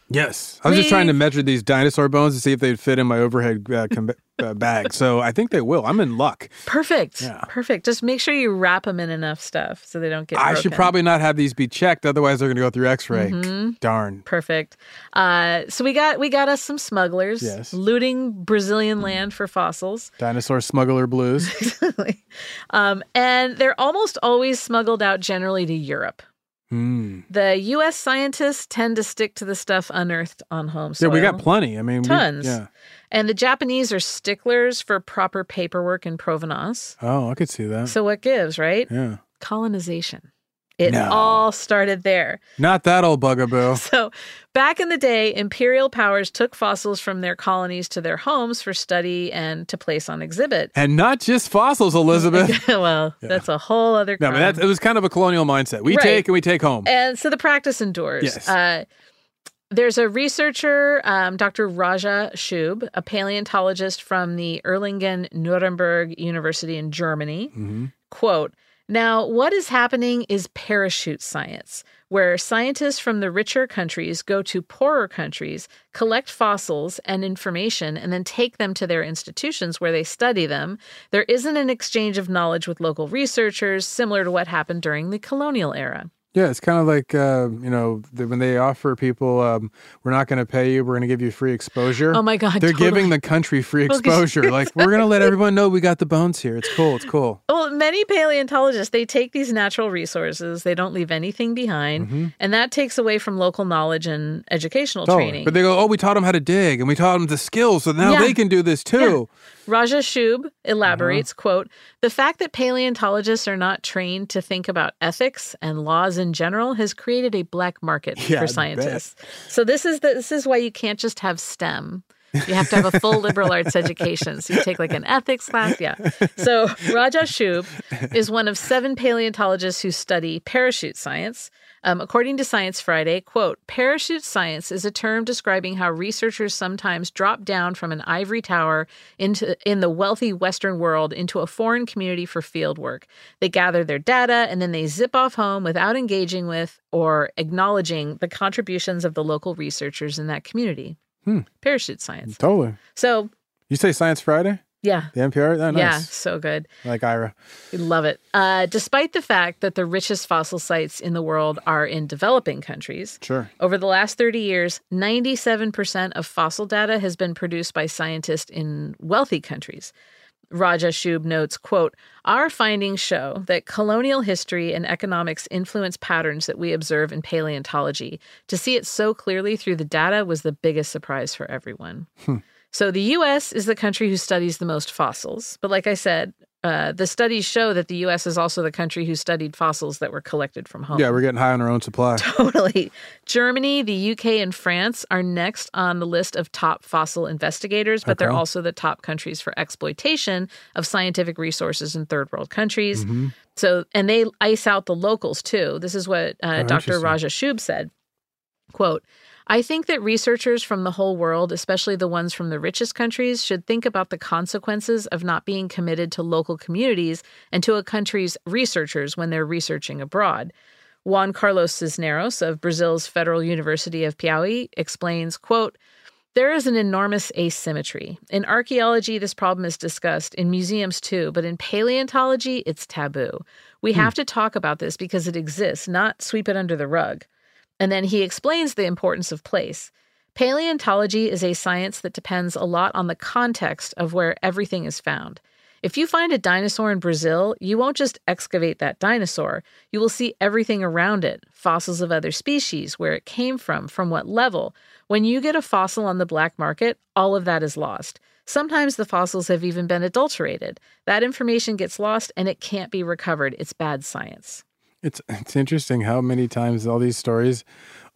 Yes. I was just trying to measure these dinosaur bones to see if they'd fit in my overhead uh, com- uh, bag. So I think they will. I'm in luck. Perfect. Yeah. Perfect. Just make sure you wrap them in enough stuff so they don't get I should probably not have these be checked. Otherwise, they're going to go through x ray. Mhm. Darn. Perfect. Uh, so we got we got us some smugglers Yes. looting Brazilian land for fossils. Dinosaur smuggler blues. exactly. Um, and they're almost always smuggled out generally to Europe. Hmm. The U.S. scientists tend to stick to the stuff unearthed on home soil. Yeah, we got plenty. I mean, we- tons. yeah. And the Japanese are sticklers for proper paperwork and provenance. Oh, I could see that. So what gives, right? yeah. Colonization. It No. all started there. Not that old bugaboo. So, back in the day, imperial powers took fossils from their colonies to their homes for study and to place on exhibit. And not just fossils, Elizabeth. well, that's a whole other. no, but that, it was kind of a colonial mindset. We Right. take and we take home. And so the practice endures. Yes. Uh, there's a researcher, um, Dr. Raja Schoob, a paleontologist from the Erlangen Nuremberg University in Germany. Mm-hmm. Quote Now, what is happening is parachute science, where scientists from the richer countries go to poorer countries, collect fossils and information, and then take them to their institutions where they study them. There isn't an exchange of knowledge with local researchers, similar to what happened during the colonial era. Yeah, it's kind of like uh, you know the, when they offer people, um, we're not going to pay you, we're going to give you free exposure. Oh my God, they're totally. giving the country free exposure. like we're going to let everyone know we got the bones here. It's cool. It's cool. Well, many paleontologists, they take these natural resources, they don't leave anything behind, Mhm. and that takes away from local knowledge and educational Totally. training. But they go, oh, we taught them how to dig, and we taught them the skills, so now Yeah. they can do this too. Raja Schoob elaborates, Uh-huh. quote, the fact that paleontologists are not trained to think about ethics and laws in general has created a black market Yeah, for scientists. So this is the, this is why you can't just have STEM. You have to have a full liberal arts education. So you take like an ethics class. Yeah. So Raja Schoob is one of seven paleontologists who study parachute science. Um, according to Science Friday, quote, parachute science is a term describing how researchers sometimes drop down from an ivory tower into in the wealthy Western world into a foreign community for field work. They gather their data and then they zip off home without engaging with or acknowledging the contributions of the local researchers in that community. Hmm. Parachute science. Totally. So You say Science Friday? Yeah. The NPR? Oh, nice. Yeah, so good. Like Ira. We love it. Uh, despite the fact that the richest fossil sites in the world are in developing countries, Sure. over the last 30 years, 97% of fossil data has been produced by scientists in wealthy countries. Raja Schoob notes, quote, Our findings show that colonial history and economics influence patterns that we observe in paleontology. To see it so clearly through the data was the biggest surprise for everyone. So the US is the country who studies the most fossils. But like I said, uh, the studies show that the US is also the country who studied fossils that were collected from home. Yeah, we're getting high on our own supply. Totally. Germany, the UK, and France are next on the list of top fossil investigators, but they're also the top countries for exploitation of scientific resources in third world countries. Mhm. So, and they ice out the locals too. This is what uh, Oh, Dr. Raja Schoob said. Quote, I think that researchers from the whole world, especially the ones from the richest countries, should think about the consequences of not being committed to local communities and to a country's researchers when they're researching abroad. Juan Carlos Cisneros of Brazil's Federal University of Piauí explains, quote, there is an enormous asymmetry. In archaeology, this problem is discussed, in museums too, but in paleontology, it's taboo. We hmm. have to talk about this because it exists, not sweep it under the rug. And then he explains the importance of place. Paleontology is a science that depends a lot on the context of where everything is found. If you find a dinosaur in Brazil, you won't just excavate that dinosaur. You will see everything around it fossils of other species, where it came from, from what level. When you get a fossil on the black market, all of that is lost. Sometimes the fossils have even been adulterated. That information gets lost and it can't be recovered. It's bad science. It's it's interesting how many times all these stories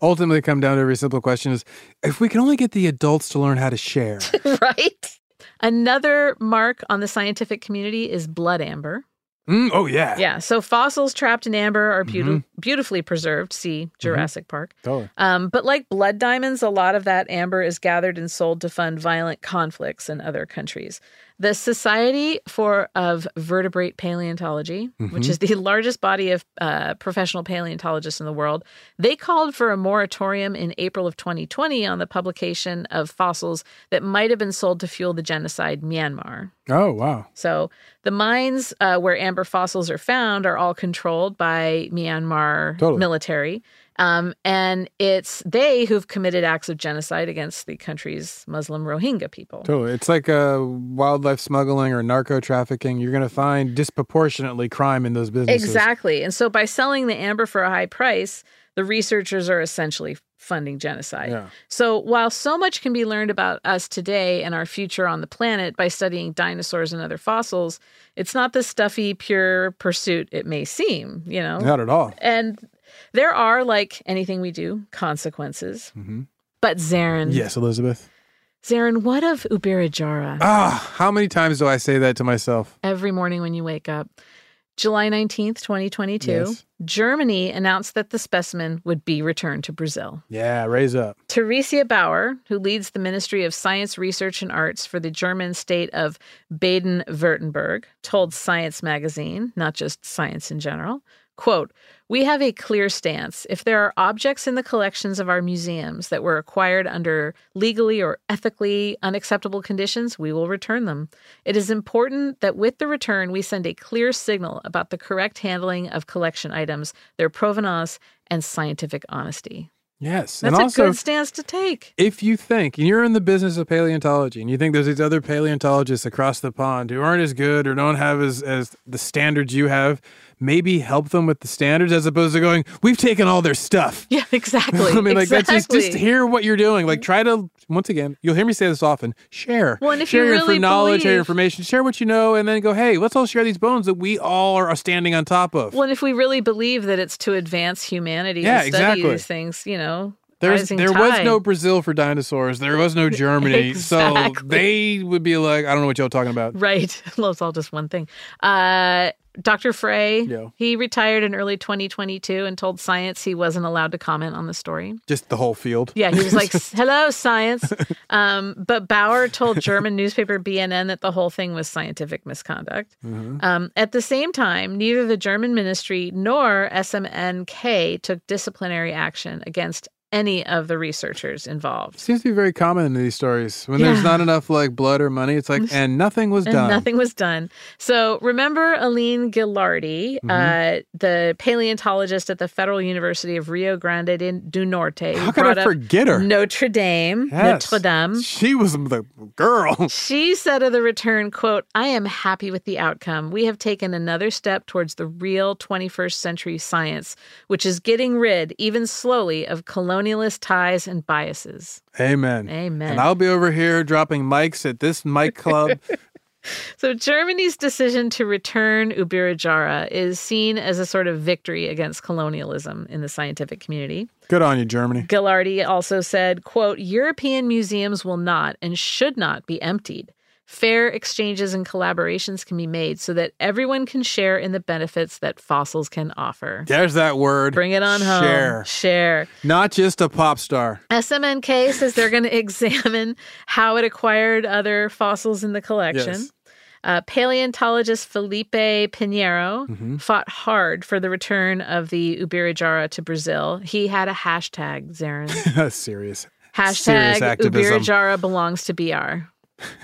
ultimately come down to a very simple question is if we can only get the adults to learn how to share. right? Another mark on the scientific community is blood amber. Mm, oh yeah. Yeah. So fossils trapped in amber are beauti- Mhm. beautifully preserved. See Jurassic Park. Totally. Um, but like blood diamonds, a lot of that amber is gathered and sold to fund violent conflicts in other countries. The Society for of Vertebrate Paleontology, which Mhm. is the largest body of uh, professional paleontologists in the world, they called for a moratorium in April of 2020 on the publication of fossils that might have been sold to fuel the genocide Myanmar. Oh wow. So the mines uh, where amber fossils are found are all controlled by Myanmar Totally. military. Um, and it's they who've committed acts of genocide against the country's Muslim Rohingya people. Totally. It's like uh, wildlife smuggling or narco trafficking. You're going to find disproportionately crime in those businesses. Exactly. And so by selling the amber for a high price, the researchers are essentially funding genocide. Yeah. So while so much can be learned about us today and our future on the planet by studying dinosaurs and other fossils, it's not the stuffy, pure pursuit it may seem, you know? Not at all. And there are, like anything we do, consequences. hmm But Zaren, Yes, Elizabeth. Zaren, what of Ubirajara? Ah, how many times do I say that to myself? Every morning when you wake up. July 19th, 2022, Yes. Germany announced that the specimen would be returned to Brazil. Yeah, raise up. Theresia Bauer, who leads the Ministry of Science, Research, and Arts for the German state of Baden Württemberg, told Science magazine, not just Science in general, Quote, we have a clear stance. If there are objects in the collections of our museums that were acquired under legally or ethically unacceptable conditions, we will return them. It is important that with the return, we send a clear signal about the correct handling of collection items, their provenance, and scientific honesty. Yes. That's and a also, good stance to take. if you think and you're in the business of paleontology and you think there's these other paleontologists across the pond who aren't as good or don't have as, as the standards you have, maybe help them with the standards as opposed to going, we've taken all their stuff. Yeah, exactly. I mean, like that's just just hear what you're doing. Like try to once again, you'll hear me say this often. Share. Well, and if share you your really knowledge, share your information, share what you know, and then go, hey, let's all share these bones that we all are standing on top of. Well, and if we really believe that it's to advance humanity Yeah, to study exactly. these things, you know, There's, there was no Brazil for dinosaurs. There was no Germany. So they would be like, I don't know what y'all talking about. Right. Well, it's all just one thing. Uh, Dr. Frey, Yeah. he retired in early 2022 and told Science he wasn't allowed to comment on the story. Just the whole field. Yeah, he was like, "Hello, science." Um, but Bauer told German newspaper BNN that the whole thing was scientific misconduct. Mhm. Um, at the same time, neither the German ministry nor SMNK took disciplinary action against any of the researchers involved. Seems to be very common in these stories. When there's not enough like blood or money, it's like, and nothing was And done. nothing was done. So remember Aline Ghilardi, Mhm. uh, the paleontologist at the Federal University of Rio Grande do Norte. How could I forget her? Notre Dame. Yes. Notre Dame. She was the girl. She said of the return, quote, I am happy with the outcome. We have taken another step towards the real 21st century science, which is getting rid, even slowly, of colonialist ties and biases. Amen. Amen. And I'll be over here dropping mics at this mic club. So Germany's decision to return Ubirajara is seen as a sort of victory against colonialism in the scientific community. Good on you, Germany. Ghilardi also said, quote, European museums will not and should not be emptied. Fair exchanges and collaborations can be made so that everyone can share in the benefits that fossils can offer. There's that word. Bring it on home. Share. Share. Not just a pop star. SMNK says they're going to examine how it acquired other fossils in the collection. Yes. Uh, paleontologist Felipe Pinheiro Mhm. fought hard for the return of the Ubirajara to Brazil. He had a hashtag, Zaren. Serious. Serious Hashtag activism. Ubirajara belongs to BR.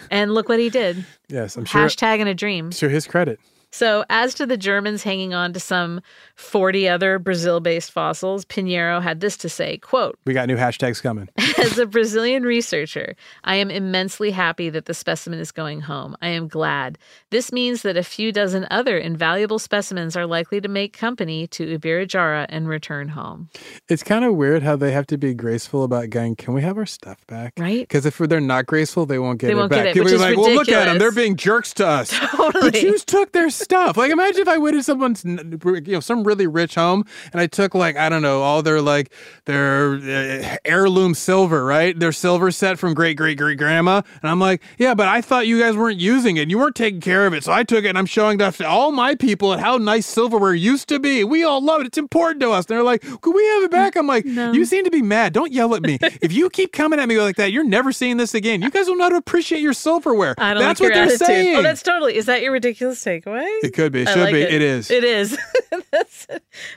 And look what he did. Yes, I'm sure. Hashtag in a dream. To his credit. So, as to the Germans hanging on to some 40 other Brazil based fossils, Pinheiro had this to say quote, We got new hashtags coming. As a Brazilian researcher, I am immensely happy that the specimen is going home. I am glad. This means that a few dozen other invaluable specimens are likely to make company to Ubirajara and return home. It's kind of weird how they have to be graceful about going, can we have our stuff back? Right. Because if they're not graceful, they won't get They it won't back. get it, which is like, well, look at them. They're being jerks to us. Totally. The Jews took their stuff. Like, imagine if I went to someone's, you know, some really rich home and I took, like, I don't know, all their, like, their uh, heirloom silver, right? Their silver set from great, great, great grandma. And I'm like, yeah, but I thought you guys weren't using it. You weren't taking care of it. So I took it and I'm showing off to all my people at how nice silverware used to be. We all love it. It's important to us. And they're like, could we have it back? I'm like, you seem to be mad. Don't yell at me. if you keep coming at me like that, you're never seeing this again. You guys will not appreciate your silverware. I don't That's like what they're attitude. Oh, saying. Oh, that's totally. Is that your ridiculous takeaway? It could be. It I should like be. It. It is. It is. that's,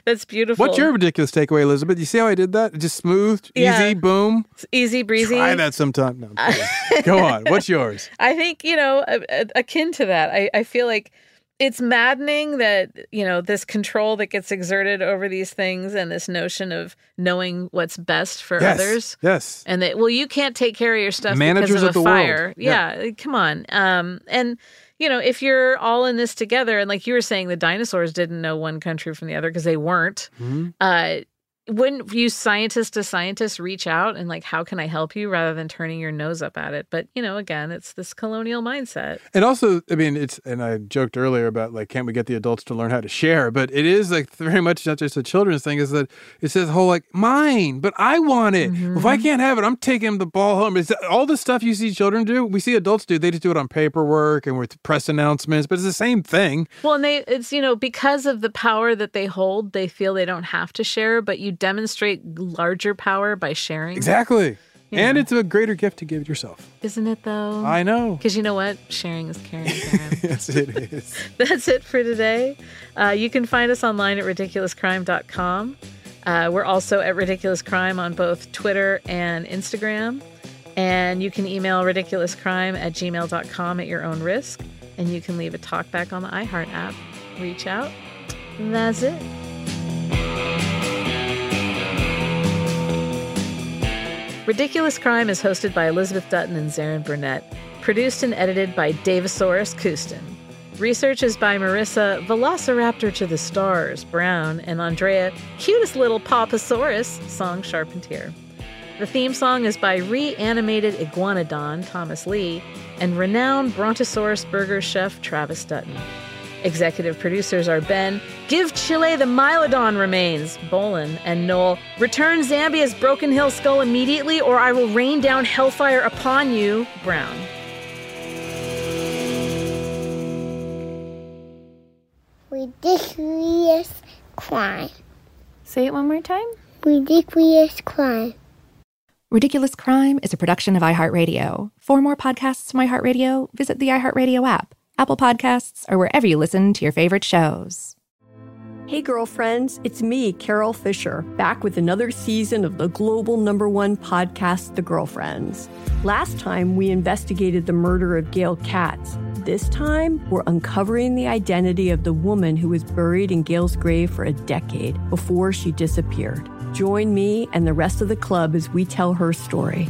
that's beautiful. What's your ridiculous takeaway, Elizabeth? You see how I did that? Just smooth, Yeah. easy, boom. It's easy breezy? Try that sometime. No, Go on. What's yours? I think, you know, akin to that, I, I feel like it's maddening that, you know, this control that gets exerted over these things and this notion of knowing what's best for Yes. others. Yes. And that, well, you can't take care of your stuff Managers because of, of the a world. fire. Yeah. Yeah. come on. Um, and, you know, if you're all in this together, and like you were saying, the dinosaurs didn't know one country from the other because they weren't. Mhm. Uh, wouldn't you scientist to scientist reach out and like how can i help you rather than turning your nose up at it but you know again it's this colonial mindset And also, I mean, it's, and I joked earlier about like, can't we get the adults to learn how to share? But it is like very much not just a children's thing, is that it says whole like, mine, but I want it. Well, if I mm-hmm. can't have it, I'm taking the ball home. It's all the stuff you see children do, we see adults do. They just do it on paperwork and with press announcements, but it's the same thing. well and they it's you know because of the power that they hold they feel they don't have to share but you demonstrate larger power by sharing Exactly. You And it's a greater gift to give yourself. Isn't it though? I know. Because you know what? Sharing is caring. Yes, it is. That's it for today. Uh, you can find us online at ridiculouscrime.com. Uh, we're also at Ridiculous Crime on both Twitter and Instagram. And you can email ridiculouscrime at gmail.com at your own risk. And you can leave a talkback on the iHeart app. Reach out. That's it. Ridiculous Crime is hosted by Elizabeth Dutton and Zaren Burnett, produced and edited by Davisaurus Kustin. Research is by Marissa Velociraptor to the Stars Brown and Andrea Cutest Little Papasaurus Song Charpentier. The theme song is by reanimated iguanodon Thomas Lee and renowned Brontosaurus burger chef Travis Dutton. Executive producers are Ben, Give Chile the Mylodon Remains, Bowlin, and Noel, Return Zambia's Broken Hill Skull immediately or I will rain down hellfire upon you, Brown. Ridiculous crime. Say it one more time. Ridiculous crime. Ridiculous Crime is a production of iHeartRadio. For more podcasts from iHeartRadio, visit the iHeartRadio app, Apple Podcasts, or wherever you listen to your favorite shows. Hey, girlfriends, it's me, Carol Fisher, back with another season of the global number one podcast, The Girlfriends. Last time, we investigated the murder of Gail Katz. This time, we're uncovering the identity of the woman who was buried in Gail's grave for a decade before she disappeared. Join me and the rest of the club as we tell her story.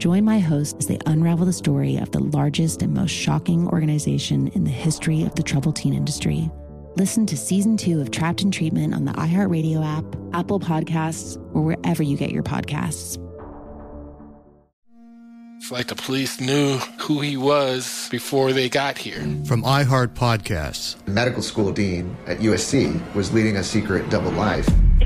Join my host as they unravel the story of the largest and most shocking organization in the history of the troubled teen industry. Listen to season two of Trapped in Treatment on the iHeartRadio app, Apple Podcasts, or wherever you get your podcasts. It's like the police knew who he was before they got here. From iHeart Podcasts. The medical school dean at USC was leading a secret double life.